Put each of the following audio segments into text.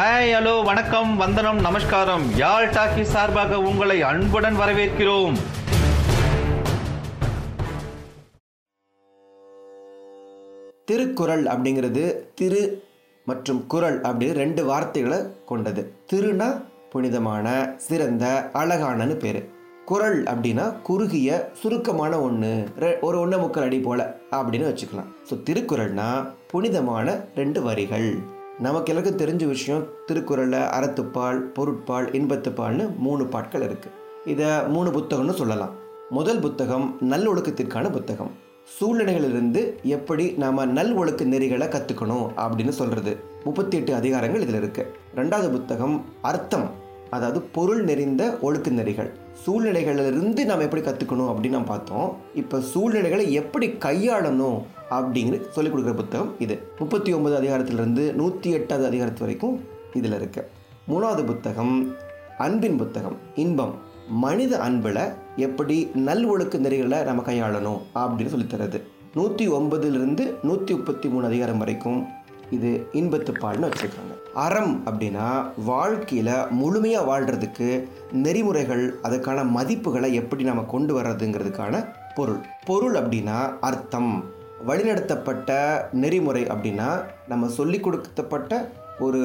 Hi hello வணக்கம் வந்தனம் நமஸ்காரம். யாழ் டாக்கி சார்பாக உங்களை அன்புடன் வரவேற்கிறோம். திருக்குறள் அப்படிங்கிறது திரு மற்றும் குறள் அப்படின்னு ரெண்டு வார்த்தைகளை கொண்டது. திருனா புனிதமான சிறந்த அழகானன்னு பேர். குறள் அப்படின்னா குறுகிய சுருக்கமான ஒன்று ஒரு ஒன்றை முக்கால் அடி போல அப்படின்னு வச்சுக்கலாம். ஸோ திருக்குறள்னா புனிதமான ரெண்டு வரிகள். நமக்கு எல்லாருக்கும் தெரிஞ்ச விஷயம் திருக்குறளில் அறத்துப்பால் பொருட்பால் இன்பத்துப்பால்னு மூணு பாட்கள் இருக்குது இதை மூணு புத்தகம்னு சொல்லலாம். முதல் புத்தகம் நல்லொழுக்கத்திற்கான புத்தகம். சூழ்நிலைகளிலிருந்து எப்படி நாம் நல் ஒழுக்க நெறிகளை கற்றுக்கணும் அப்படின்னு சொல்கிறது முப்பத்தி எட்டு அதிகாரங்கள் இதில் இருக்குது ரெண்டாவது புத்தகம் அர்த்தம். அதாவது பொருள் நெறிந்த ஒழுக்க நெறிகள். சூழ்நிலைகளிலிருந்து நாம் எப்படி கற்றுக்கணும் அப்படின்னு நம்ம பார்த்தோம். இப்போ சூழ்நிலைகளை எப்படி கையாளணும் அப்படிங்கிறது சொல்லிக் கொடுக்குற புத்தகம் இது. முப்பத்தி ஒன்பது அதிகாரத்திலிருந்து நூற்றி எட்டாவது அதிகாரத்து வரைக்கும் இதில் இருக்கு. மூணாவது புத்தகம் அன்பின் புத்தகம் இன்பம். மனித அன்பில் எப்படி நல் ஒழுக்கு நெறிகளை நம்ம கையாளணும் அப்படின்னு சொல்லித்தரது நூற்றி ஒன்பதுலேருந்து நூற்றி முப்பத்தி மூணு அதிகாரம் வரைக்கும் இது இன்பத்துப்பாடுன்னு வச்சுருக்காங்க. அறம் அப்படின்னா வாழ்க்கையில் முழுமையாக வாழ்கிறதுக்கு நெறிமுறைகள் அதுக்கான மதிப்புகளை எப்படி நம்ம கொண்டு வர்றதுங்கிறதுக்கான பொருள். பொருள் அப்படின்னா அர்த்தம். வழிநடத்தப்பட்ட நெறிமுறை அப்படின்னா நம்ம சொல்லி கொடுக்கப்பட்ட ஒரு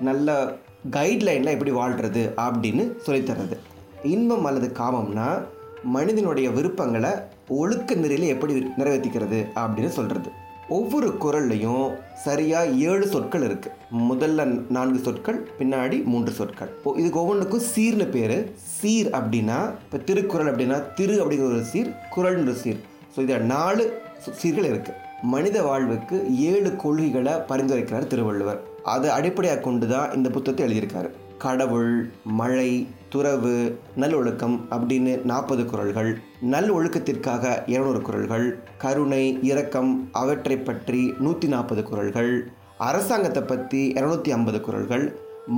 நல்ல கைட்லைனில் எப்படி வாழ்கிறது அப்படின்னு சொல்லித்தர்றது இன்பம் அல்லது காமம்னா மனிதனுடைய விருப்பங்களை ஒழுக்க நெறியில் எப்படி நிறைவேற்றிக்கிறது அப்படின்னு சொல்கிறது ஒவ்வொரு குரல்லையும் சரியாக ஏழு சொற்கள் இருக்குது முதல்ல நான்கு சொற்கள் பின்னாடி மூன்று சொற்கள். இப்போ இதுக்கு ஒவ்வொன்றுக்கும் சீர்னு பேர். சீர் அப்படின்னா இப்போ திருக்குறள் அப்படின்னா திரு அப்படிங்கிற ஒரு சீர் குரல்ன்ற ஒரு சீர். ஸோ இதில் நாலு சீர்கள் இருக்குது மனித வாழ்வுக்கு ஏழு கொள்கைகளை பரிந்துரைக்கிறார் திருவள்ளுவர். அதை அடிப்படையாக கொண்டு தான் இந்த புத்தகத்தை எழுதியிருக்காரு. கடவுள் மழை துறவு நல்லொழுக்கம் அப்படின்னு நாற்பது குரல்கள். நல் ஒழுக்கத்திற்காக இருநூறு குரல்கள். கருணை இரக்கம் அவற்றை பற்றி நூற்றி நாற்பது குரல்கள். அரசாங்கத்தை பற்றி இரநூத்தி ஐம்பது குரல்கள்.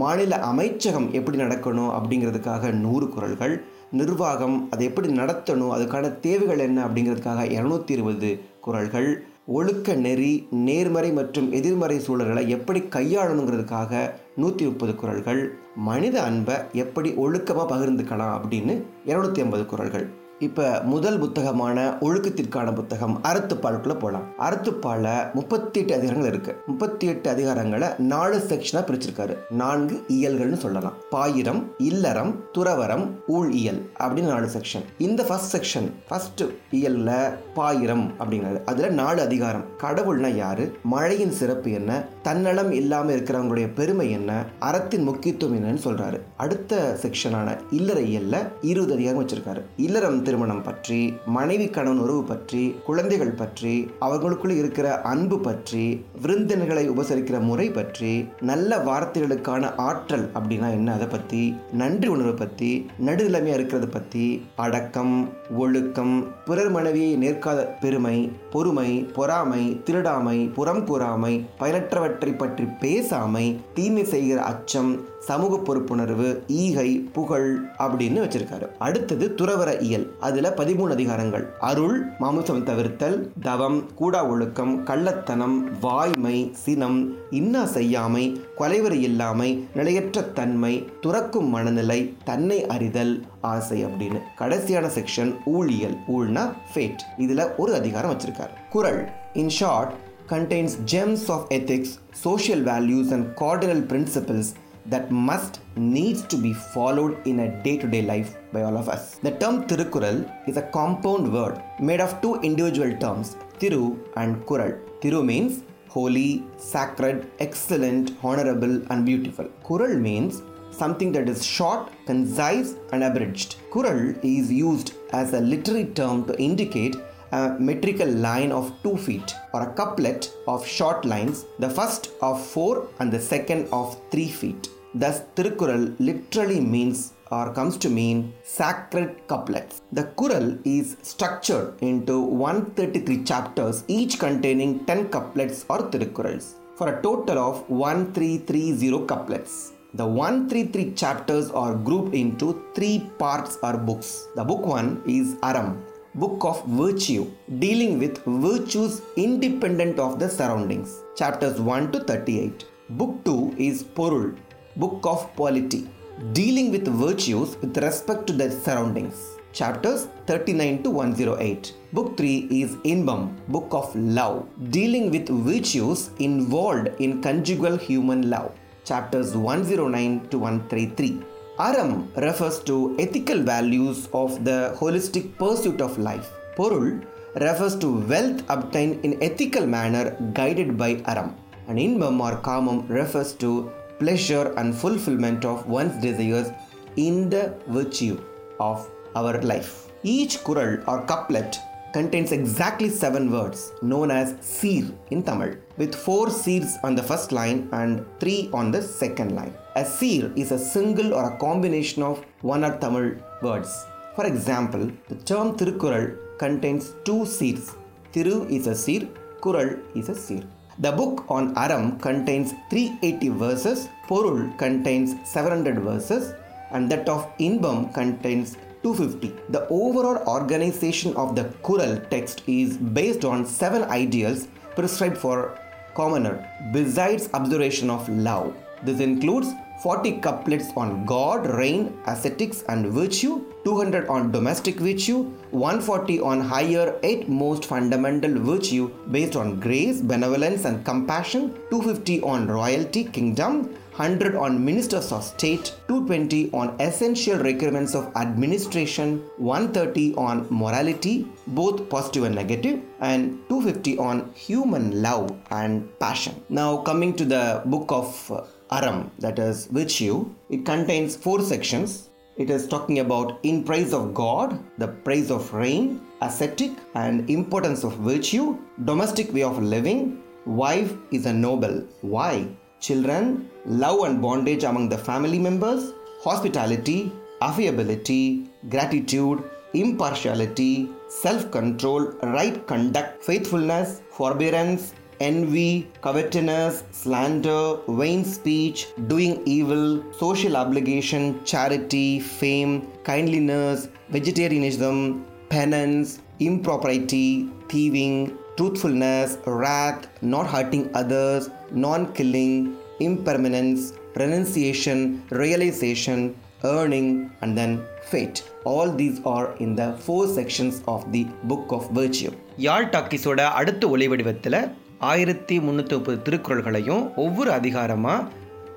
மாநில அமைச்சகம் எப்படி நடக்கணும் அப்படிங்கிறதுக்காக நூறு குரல்கள். நிர்வாகம் அதை எப்படி நடத்தணும் அதுக்கான தேவைகள் என்ன அப்படிங்கிறதுக்காக இரநூத்தி இருபது குரல்கள். ஒழுக்க நெறி நேர்மறை மற்றும் எதிர்மறை சூழல்களை எப்படி கையாளணுங்கிறதுக்காக நூற்றி முப்பது குரல்கள் மனித அன்பை எப்படி ஒழுக்கமாக பகிர்ந்துக்கலாம் அப்படின்னு இரநூத்தி ஐம்பது குரல்கள் இப்போ முதல் புத்தகமான ஒழுக்கத்திற்கான புத்தகம் அறத்துப்பாலுக்குள்ளே போகலாம் அறத்துப்பாலில் முப்பத்தி எட்டு அதிகாரங்கள் இருக்குது முப்பத்தி எட்டு அதிகாரங்களை நாலு செக்ஷனாக பிரிச்சிருக்காரு. நான்கு இயல்கள்னு சொல்லலாம். பாயிரம் இல்லறம் துறவரம் ஊழ் இயல் அப்படின்னு நாலு செக்ஷன் இந்த ஃபர்ஸ்ட் செக்ஷன் ஃபர்ஸ்ட் இயலில் பாயிரம் அப்படிங்கிறது அதில் நாலு அதிகாரம். கடவுள்னா யாரு? மழையின் சிறப்பு என்ன? தன்னலம் இல்லாமல் இருக்கிறவங்களுடைய பெருமை என்ன? அறத்தின் முக்கியத்துவம் என்னன்னு சொல்றாரு. அடுத்த செக்ஷனான இல்லறையல்ல இருபது அதிகாரம் வச்சிருக்காரு. இல்லறம் திருமணம் பற்றி மனைவி கணவன் உறவு பற்றி குழந்தைகள் பற்றி அவர்களுக்குள்ள இருக்கிற அன்பு பற்றி விருந்தினர்களை உபசரிக்கிற முறை பற்றி நல்ல வார்த்தைகளுக்கான ஆற்றல் அப்படின்னா என்ன? அதை பற்றி நன்றி உணர்வை பற்றி நடுநிலைமையாக இருக்கிறத பற்றி அடக்கம் ஒழுக்கம் பிறர் மனைவியை நேர்க்காத பெருமை பொறுமை பொறாமை திருடாமை புறம் கூறாமை பயனற்றவற்றை பற்றி பேசாமை தீமை செய்கிற அச்சம் சமூக பொறுப்புணர்வு ஈகை புகழ் அப்படின்னு வச்சிருக்காரு. அடுத்தது துறவர இயல் அதுல பதிமூணு அதிகாரங்கள். அருள் மாமிசம் தவிர்த்தல் தவம் கூடா ஒழுக்கம் கள்ளத்தனம் வாய்மை சினம் இன்னா செய்யாமை கொலைவரி இல்லாமை நிலையற்ற தன்மை துறக்கும் மனநிலை தன்னை அறிதல் ஆசை அப்படின்னு. கடைசியான செக்ஷன் ஊழியல் ஊழ்னா ஃபேட் இதுல ஒரு அதிகாரம் வச்சிருக்காரு. குரல் in short contains gems of ethics social values and cardinal principles that must needs to be followed in a day-to-day life by all of us. The term Tirukural is a compound word made of two individual terms, Tiru and Kural. Tiru means holy, sacred, excellent, honorable, and beautiful. Kural means something that is short, concise, and abridged. Kural is used as a literary term to indicate a metrical line of two feet or a couplet of short lines, the first of four and the second of three feet. Thus, Thirukural literally means or comes to mean sacred couplets. The Kural is structured into 133 chapters, each containing 10 couplets or Tirukurals, for a total of 1330 couplets. The 133 chapters are grouped into three parts or books. The book 1 is Aram, Book of Virtue, dealing with virtues independent of the surroundings, chapters 1 to 38. Book 2 is Porul, Book of Polity, dealing with virtues with respect to their surroundings chapters 39 to 108. Book 3 is Inbam, Book of Love, dealing with virtues involved in conjugal human love, chapters 109 to 133. Aram refers to ethical values of the holistic pursuit of life. Porul refers to wealth obtained in ethical manner guided by Aram. And Inbam or Kamam refers to pleasure and fulfillment of one's desires in the virtue of our life. Each kural or couplet contains exactly seven words known as seer in Tamil, with four seers on the first line and three on the second line. A seer is a single or a combination of one or Tamil words. For example, the term Tirukural contains two seers. Thiru is a seer, Kural is a seer. The book on Aram contains 380 verses, Porul contains 700 verses, and that of Inbam contains 250. The overall organization of the Kural text is based on seven ideals prescribed for commoner, besides observation of love. This includes 40 couplets on God, rain, ascetics, and virtue, 200 on domestic virtue, 140 on higher, eight most fundamental virtue based on grace, benevolence, and compassion, 250 on royalty, kingdom, 100 on ministers of state, 220 on essential requirements of administration, 130 on morality, both positive and negative, and 250 on human love and passion. Now, coming to the book of uh, Aram, that is virtue, it contains four sections. It is talking about in praise of God, the praise of rain, ascetic and importance of virtue, domestic way of living, wife is a noble. Why? Children, love and bondage among the family members, hospitality, affability, gratitude, impartiality, self control, right conduct, faithfulness, forbearance, envy, covetousness, slander, vain speech, doing evil, social obligation, charity, fame, kindliness, vegetarianism, penance, impropriety, thieving, truthfulness, wrath, not hurting others, non killing, impermanence, renunciation, realization, earning, and then fate. All these are in the four sections of the book of virtue. Yaazh டாக்கிஸோட அடுத்த ஒளி வடிவத்தில் ஆயிரத்தி முந்நூற்றி முப்பது திருக்குறள்களையும் ஒவ்வொரு அதிகாரமாக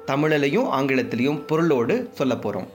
தமிழிலையும் ஆங்கிலத்திலையும் பொருளோடு சொல்ல போகிறோம்